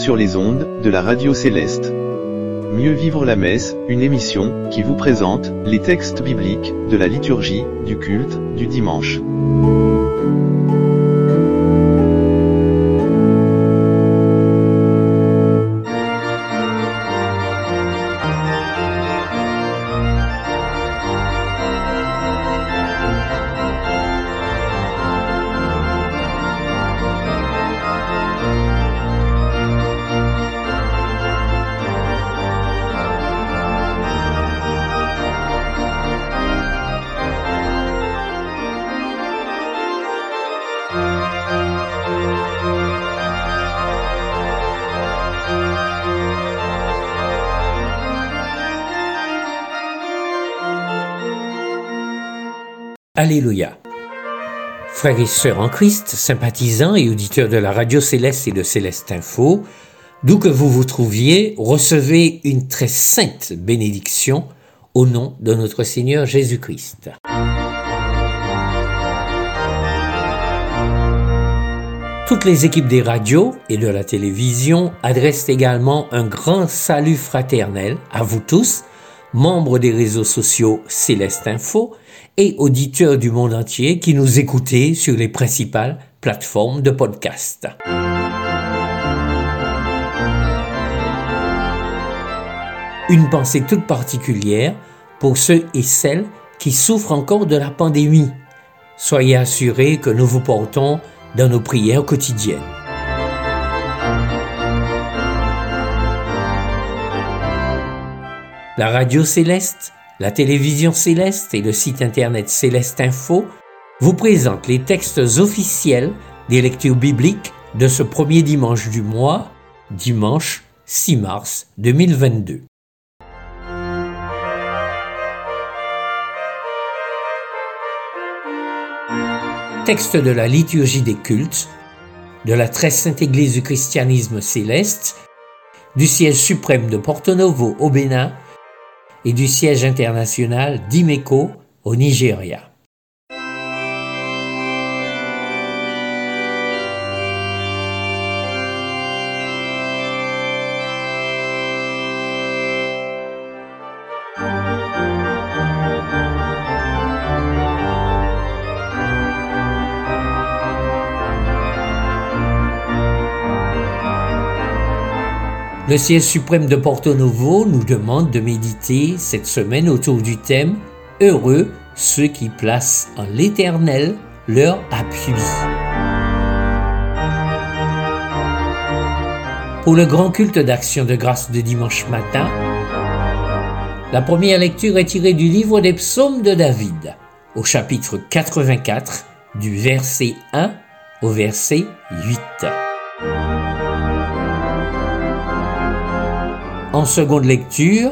sur les ondes de la radio céleste. Mieux vivre la messe, une émission qui vous présente les textes bibliques de la liturgie du culte du dimanche. Alléluia. Frères et sœurs en Christ, sympathisants et auditeurs de la radio céleste et de Céleste Info, d'où que vous vous trouviez, recevez une très sainte bénédiction au nom de notre Seigneur Jésus-Christ. Toutes les équipes des radios et de la télévision adressent également un grand salut fraternel à vous tous, membres des réseaux sociaux Céleste Info, et auditeurs du monde entier qui nous écoutez sur les principales plateformes de podcast. Une pensée toute particulière pour ceux et celles qui souffrent encore de la pandémie. Soyez assurés que nous vous portons dans nos prières quotidiennes. La radio céleste la télévision céleste et le site internet Céleste Info vous présentent les textes officiels des lectures bibliques de ce premier dimanche du mois, dimanche 6 mars 2022. Texte de la liturgie des cultes, de la très sainte Église du christianisme céleste, du siège suprême de Porto Novo au Bénin, et du siège international d'Imeco au Nigeria. Le siège suprême de Porto Novo nous demande de méditer cette semaine autour du thème Heureux ceux qui placent en l'Éternel leur appui. Pour le grand culte d'action de grâce de dimanche matin, la première lecture est tirée du livre des psaumes de David, au chapitre 84, du verset 1 au verset 8. En seconde lecture,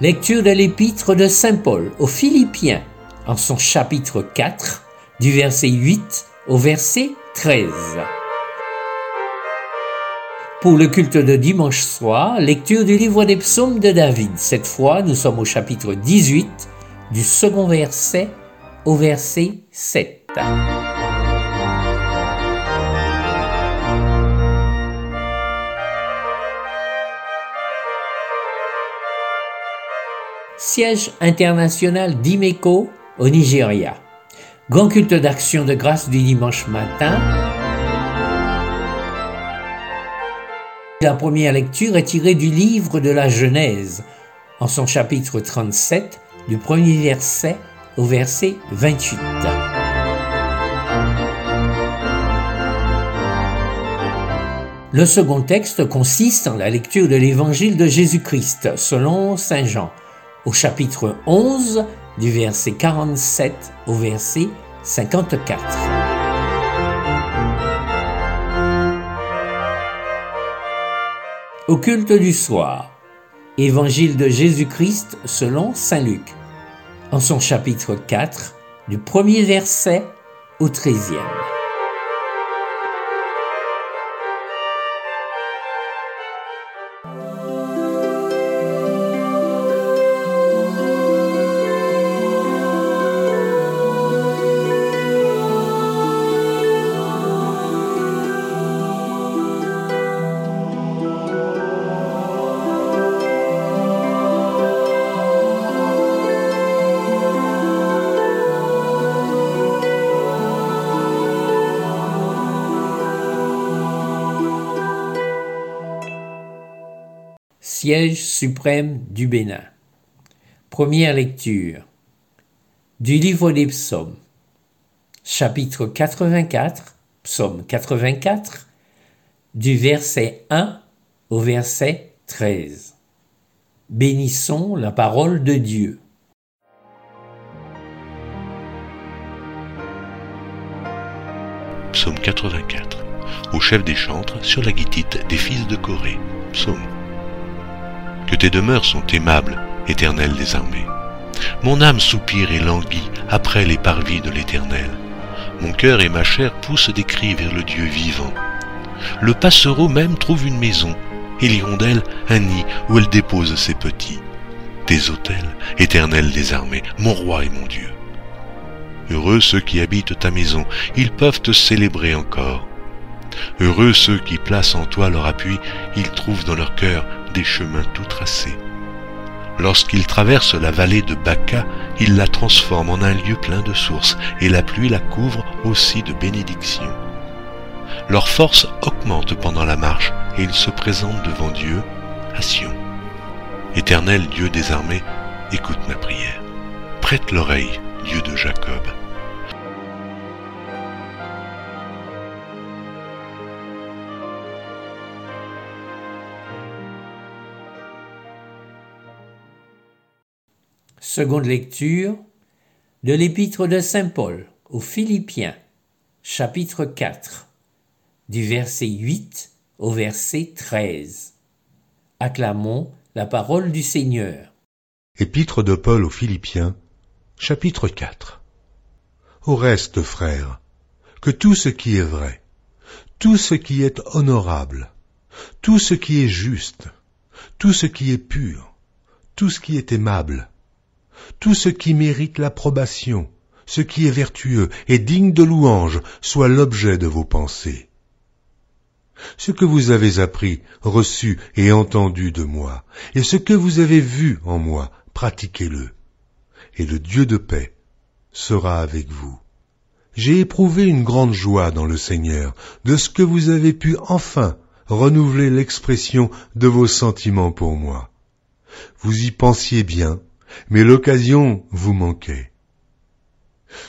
lecture de l'épître de Saint Paul aux Philippiens, en son chapitre 4, du verset 8 au verset 13. Pour le culte de dimanche soir, lecture du livre des psaumes de David. Cette fois, nous sommes au chapitre 18, du second verset au verset 7. Siège international d'Imeco au Nigeria. Grand culte d'action de grâce du dimanche matin. La première lecture est tirée du livre de la Genèse, en son chapitre 37, du premier verset au verset 28. Le second texte consiste en la lecture de l'évangile de Jésus-Christ selon Saint Jean au chapitre 11 du verset 47 au verset 54. Au culte du soir, Évangile de Jésus-Christ selon Saint Luc, en son chapitre 4, du premier verset au treizième. Siège suprême du Bénin. Première lecture du livre des psaumes, chapitre 84, psaume 84, du verset 1 au verset 13. Bénissons la parole de Dieu. Psaume 84. Au chef des chantres, sur la guitite des fils de Corée. Psaume. Tes demeures sont aimables, éternel des armées. Mon âme soupire et languit après les parvis de l'éternel. Mon cœur et ma chair poussent des cris vers le Dieu vivant. Le passereau même trouve une maison, et l'hirondelle un nid où elle dépose ses petits. Tes autels, éternel des armées, mon roi et mon Dieu. Heureux ceux qui habitent ta maison, ils peuvent te célébrer encore. Heureux ceux qui placent en toi leur appui, ils trouvent dans leur cœur des chemins tout tracés. Lorsqu'ils traversent la vallée de Baca, ils la transforment en un lieu plein de sources, et la pluie la couvre aussi de bénédictions. Leur force augmente pendant la marche, et ils se présentent devant Dieu à Sion. Éternel Dieu des armées, écoute ma prière. Prête l'oreille, Dieu de Jacob. Seconde lecture de l'épître de Saint Paul aux Philippiens, chapitre 4, du verset 8 au verset 13. Acclamons la parole du Seigneur. Épître de Paul aux Philippiens, chapitre 4. Au reste, frères, que tout ce qui est vrai, tout ce qui est honorable, tout ce qui est juste, tout ce qui est pur, tout ce qui est aimable, tout ce qui mérite l'approbation, ce qui est vertueux et digne de louange, soit l'objet de vos pensées. Ce que vous avez appris, reçu et entendu de moi, et ce que vous avez vu en moi, pratiquez-le. Et le Dieu de paix sera avec vous. J'ai éprouvé une grande joie dans le Seigneur de ce que vous avez pu enfin renouveler l'expression de vos sentiments pour moi. Vous y pensiez bien, mais l'occasion vous manquait.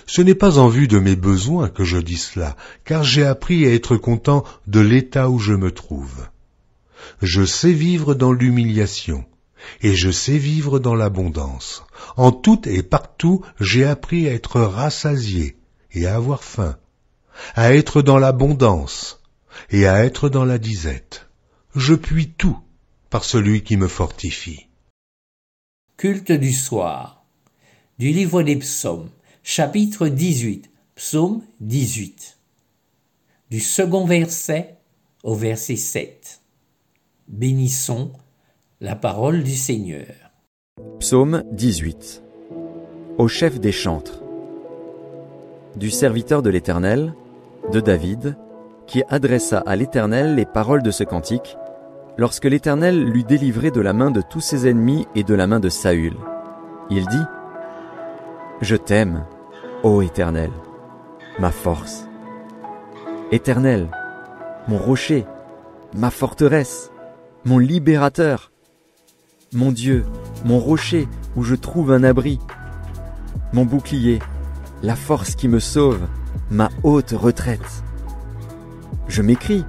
Ce n'est pas en vue de mes besoins que je dis cela, car j'ai appris à être content de l'état où je me trouve. Je sais vivre dans l'humiliation, et je sais vivre dans l'abondance. En tout et partout, j'ai appris à être rassasié et à avoir faim, à être dans l'abondance et à être dans la disette. Je puis tout par celui qui me fortifie. Culte du soir. Du livre des psaumes, chapitre 18, psaume 18. Du second verset au verset 7. Bénissons la parole du Seigneur. Psaume 18. Au chef des chantres. Du serviteur de l'Éternel, de David, qui adressa à l'Éternel les paroles de ce cantique, lorsque l'Éternel l'eut délivré de la main de tous ses ennemis et de la main de Saül. Il dit, Je t'aime, ô Éternel, ma force. Éternel, mon rocher, ma forteresse, mon libérateur, mon Dieu, mon rocher où je trouve un abri, mon bouclier, la force qui me sauve, ma haute retraite. Je m'écris,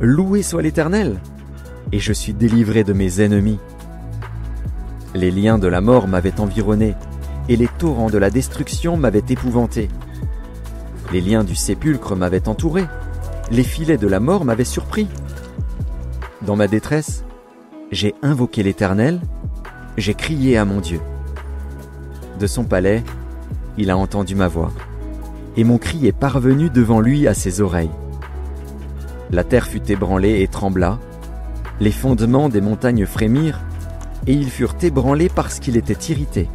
loué soit l'Éternel et je suis délivré de mes ennemis. Les liens de la mort m'avaient environné, et les torrents de la destruction m'avaient épouvanté. Les liens du sépulcre m'avaient entouré, les filets de la mort m'avaient surpris. Dans ma détresse, j'ai invoqué l'Éternel, j'ai crié à mon Dieu. De son palais, il a entendu ma voix, et mon cri est parvenu devant lui à ses oreilles. La terre fut ébranlée et trembla, les fondements des montagnes frémirent, et ils furent ébranlés parce qu'il était irrité.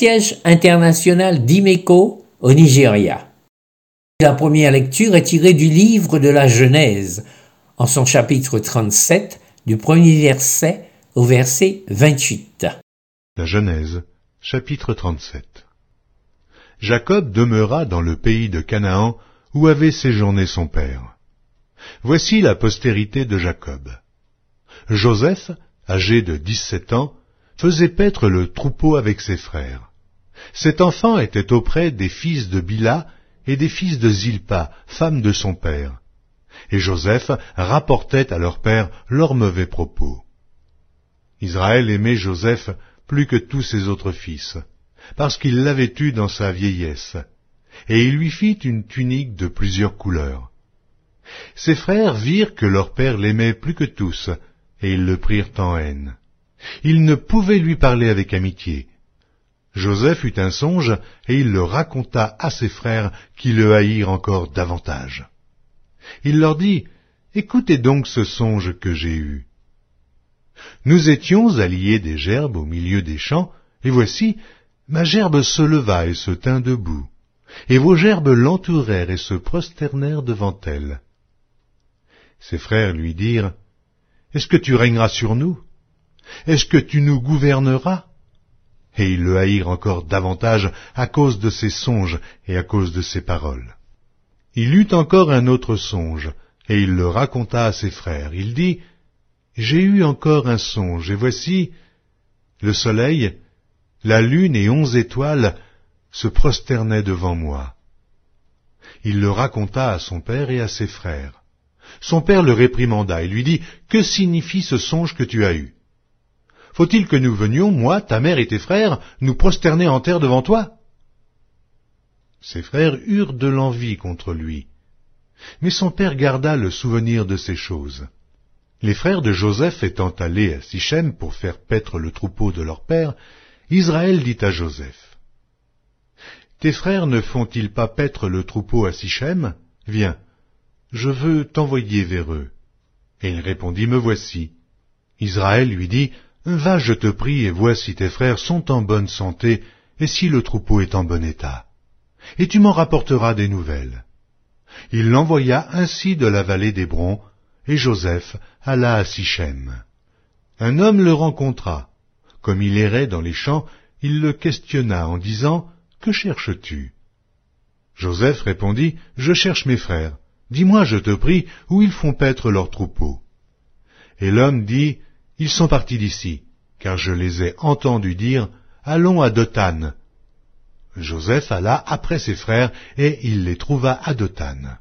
Siège international d'Imeco au Nigeria. La première lecture est tirée du livre de la Genèse, en son chapitre 37, du premier verset au verset 28. La Genèse, chapitre 37. Jacob demeura dans le pays de Canaan où avait séjourné son père. Voici la postérité de Jacob. Joseph, âgé de dix-sept ans, faisait paître le troupeau avec ses frères. Cet enfant était auprès des fils de Bila et des fils de Zilpa, femme de son père. Et Joseph rapportait à leur père leurs mauvais propos. Israël aimait Joseph plus que tous ses autres fils, parce qu'il l'avait eu dans sa vieillesse, et il lui fit une tunique de plusieurs couleurs. Ses frères virent que leur père l'aimait plus que tous, et ils le prirent en haine. Ils ne pouvaient lui parler avec amitié. Joseph eut un songe, et il le raconta à ses frères qui le haïrent encore davantage. Il leur dit, Écoutez donc ce songe que j'ai eu. Nous étions alliés des gerbes au milieu des champs, et voici, ma gerbe se leva et se tint debout, et vos gerbes l'entourèrent et se prosternèrent devant elle. Ses frères lui dirent, Est-ce que tu régneras sur nous? Est-ce que tu nous gouverneras? Et ils le haïrent encore davantage à cause de ses songes et à cause de ses paroles. Il eut encore un autre songe, et il le raconta à ses frères. Il dit, J'ai eu encore un songe, et voici, le soleil, la lune et onze étoiles se prosternaient devant moi. Il le raconta à son père et à ses frères. Son père le réprimanda et lui dit, Que signifie ce songe que tu as eu? Faut-il que nous venions, moi, ta mère et tes frères, nous prosterner en terre devant toi? Ses frères eurent de l'envie contre lui. Mais son père garda le souvenir de ces choses. Les frères de Joseph étant allés à Sichem pour faire paître le troupeau de leur père, Israël dit à Joseph, Tes frères ne font-ils pas paître le troupeau à Sichem? Viens, je veux t'envoyer vers eux. Et il répondit, Me voici. Israël lui dit, Va, je te prie, et vois si tes frères sont en bonne santé, et si le troupeau est en bon état. Et tu m'en rapporteras des nouvelles. Il l'envoya ainsi de la vallée d'Hébron, et Joseph alla à Sichem. Un homme le rencontra. Comme il errait dans les champs, il le questionna en disant, Que cherches-tu? Joseph répondit, Je cherche mes frères. Dis-moi, je te prie, où ils font paître leurs troupeaux. Et l'homme dit, Ils sont partis d'ici, car je les ai entendus dire, Allons à Dothan. Joseph alla après ses frères, et il les trouva à Dothan.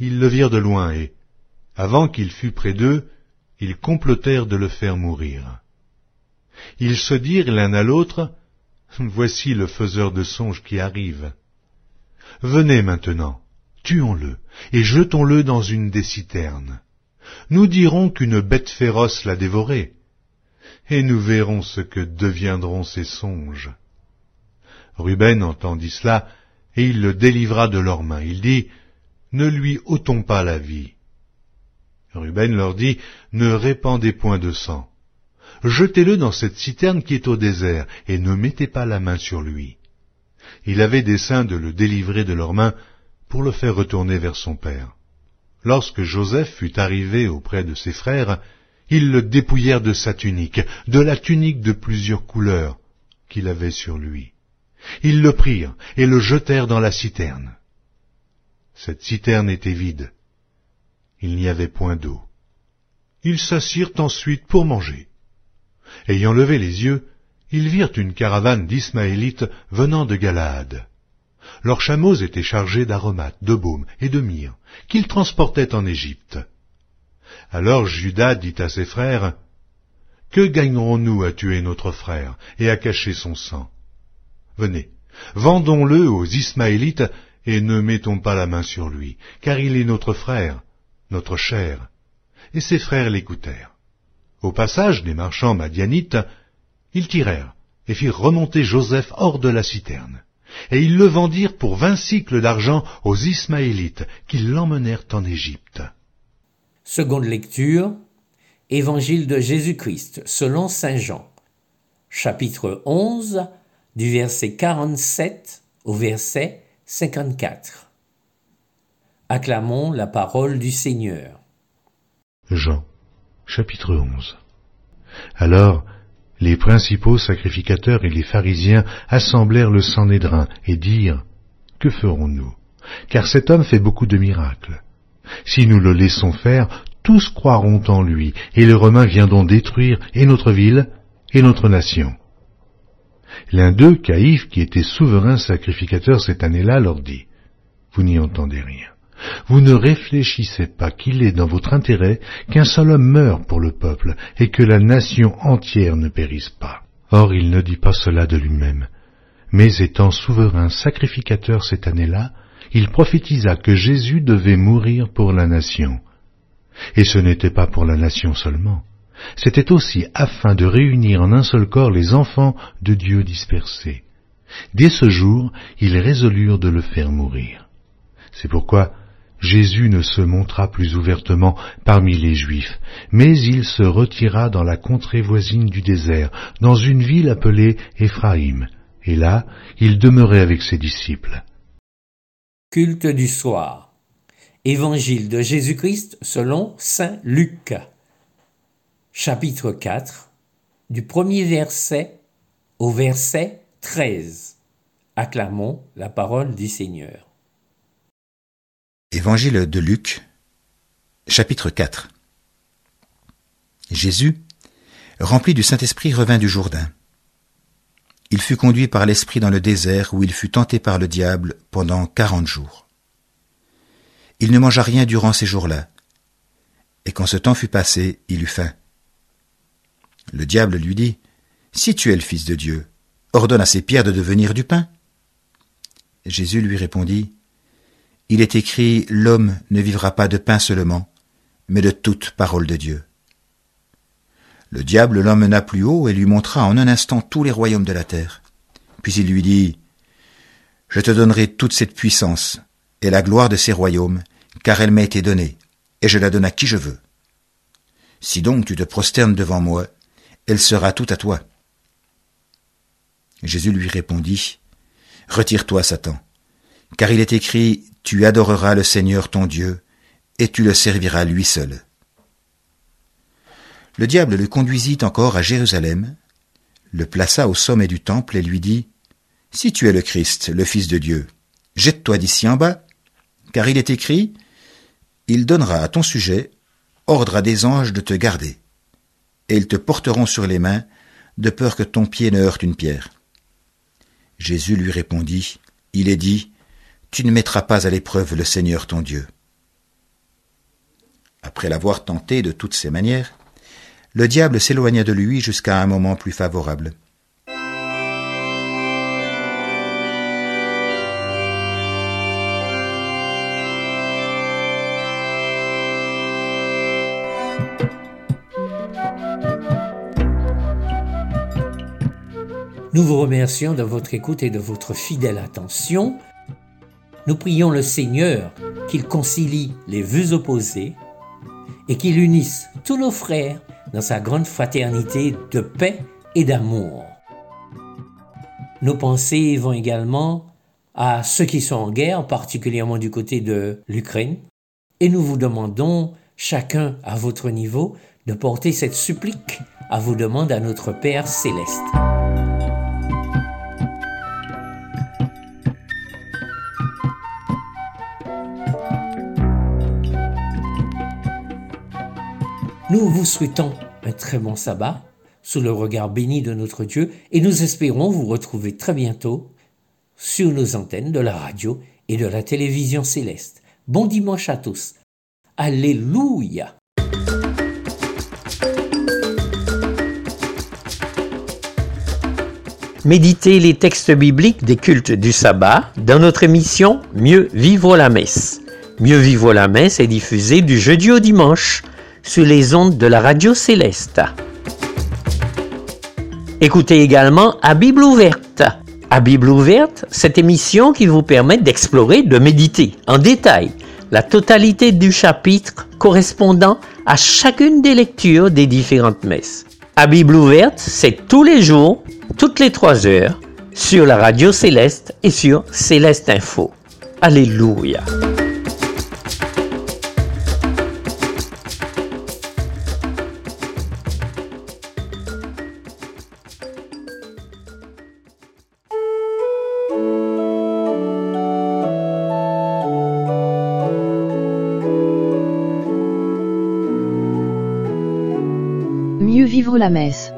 Ils le virent de loin, et, avant qu'il fût près d'eux, ils complotèrent de le faire mourir. Ils se dirent l'un à l'autre, Voici le faiseur de songes qui arrive. Venez maintenant, tuons-le, et jetons-le dans une des citernes. Nous dirons qu'une bête féroce l'a dévoré, et nous verrons ce que deviendront ces songes. Ruben entendit cela, et il le délivra de leurs mains. Il dit, Ne lui ôtons pas la vie. Ruben leur dit, Ne répandez point de sang. Jetez-le dans cette citerne qui est au désert, et ne mettez pas la main sur lui. Il avait dessein de le délivrer de leurs mains pour le faire retourner vers son père. Lorsque Joseph fut arrivé auprès de ses frères, ils le dépouillèrent de sa tunique, de la tunique de plusieurs couleurs qu'il avait sur lui. Ils le prirent et le jetèrent dans la citerne. Cette citerne était vide. Il n'y avait point d'eau. Ils s'assirent ensuite pour manger. Ayant levé les yeux, ils virent une caravane d'Ismaélites venant de Galaad. Leurs chameaux étaient chargés d'aromates, de baumes et de myrrhe, qu'ils transportaient en Égypte. Alors Judas dit à ses frères, Que gagnerons-nous à tuer notre frère et à cacher son sang? Venez, vendons-le aux Ismaélites et ne mettons pas la main sur lui, car il est notre frère, notre chair. Et ses frères l'écoutèrent. Au passage des marchands madianites, ils tirèrent et firent remonter Joseph hors de la citerne. Et ils le vendirent pour vingt cycles d'argent aux Ismaélites, qui l'emmenèrent en Égypte. Seconde lecture, Évangile de Jésus-Christ selon Saint Jean, chapitre 11, du verset 47 au verset 54. Acclamons la parole du Seigneur. Jean, chapitre 11. Alors, les principaux sacrificateurs et les pharisiens assemblèrent le Sanhédrin et dirent, Que ferons-nous? Car cet homme fait beaucoup de miracles. Si nous le laissons faire, tous croiront en lui, et les Romains viendront détruire et notre ville et notre nation. L'un d'eux, Caïphe, qui était souverain sacrificateur cette année-là, leur dit, Vous n'y entendez rien. Vous ne réfléchissez pas qu'il est dans votre intérêt qu'un seul homme meure pour le peuple et que la nation entière ne périsse pas. Or il ne dit pas cela de lui-même. Mais étant souverain sacrificateur cette année-là, il prophétisa que Jésus devait mourir pour la nation. Et ce n'était pas pour la nation seulement, c'était aussi afin de réunir en un seul corps les enfants de Dieu dispersés. Dès ce jour, ils résolurent de le faire mourir. C'est pourquoi Jésus ne se montra plus ouvertement parmi les Juifs, mais il se retira dans la contrée voisine du désert, dans une ville appelée Éphraïm, et là il demeurait avec ses disciples. Culte du soir. Évangile de Jésus-Christ selon Saint Luc. Chapitre 4. Du premier verset au verset 13. Acclamons la parole du Seigneur. Évangile de Luc, chapitre 4 Jésus, rempli du Saint-Esprit, revint du Jourdain. Il fut conduit par l'Esprit dans le désert où il fut tenté par le diable pendant quarante jours. Il ne mangea rien durant ces jours-là, et quand ce temps fut passé, il eut faim. Le diable lui dit, Si tu es le Fils de Dieu, ordonne à ces pierres de devenir du pain. Jésus lui répondit, il est écrit L'homme ne vivra pas de pain seulement, mais de toute parole de Dieu. Le diable l'emmena plus haut et lui montra en un instant tous les royaumes de la terre. Puis il lui dit Je te donnerai toute cette puissance et la gloire de ces royaumes, car elle m'a été donnée, et je la donne à qui je veux. Si donc tu te prosternes devant moi, elle sera toute à toi. Jésus lui répondit Retire-toi, Satan, car il est écrit tu adoreras le Seigneur ton Dieu, et tu le serviras lui seul. Le diable le conduisit encore à Jérusalem, le plaça au sommet du temple et lui dit, Si tu es le Christ, le Fils de Dieu, jette-toi d'ici en bas, car il est écrit, Il donnera à ton sujet ordre à des anges de te garder, et ils te porteront sur les mains, de peur que ton pied ne heurte une pierre. Jésus lui répondit, Il est dit, tu ne mettras pas à l'épreuve le Seigneur ton Dieu. Après l'avoir tenté de toutes ses manières, le diable s'éloigna de lui jusqu'à un moment plus favorable. Nous vous remercions de votre écoute et de votre fidèle attention. Nous prions le Seigneur qu'il concilie les vues opposées et qu'il unisse tous nos frères dans sa grande fraternité de paix et d'amour. Nos pensées vont également à ceux qui sont en guerre, particulièrement du côté de l'Ukraine, et nous vous demandons, chacun à votre niveau, de porter cette supplique à vos demandes à notre Père céleste. Nous vous souhaitons un très bon sabbat sous le regard béni de notre Dieu et nous espérons vous retrouver très bientôt sur nos antennes de la radio et de la télévision céleste. Bon dimanche à tous. Alléluia. Méditez les textes bibliques des cultes du sabbat dans notre émission Mieux vivre la messe. Mieux vivre la messe est diffusée du jeudi au dimanche sur les ondes de la radio céleste. Écoutez également À Bible ouverte. À Bible ouverte, cette émission qui vous permet d'explorer, de méditer en détail la totalité du chapitre correspondant à chacune des lectures des différentes messes. À Bible ouverte, c'est tous les jours, toutes les trois heures, sur la radio Céleste et sur Céleste Info. Alléluia. La messe.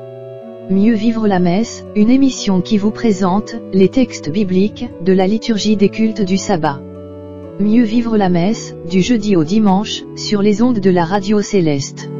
Mieux vivre la messe, une émission qui vous présente les textes bibliques de la liturgie des cultes du sabbat. Mieux vivre la messe, du jeudi au dimanche, sur les ondes de la radio céleste.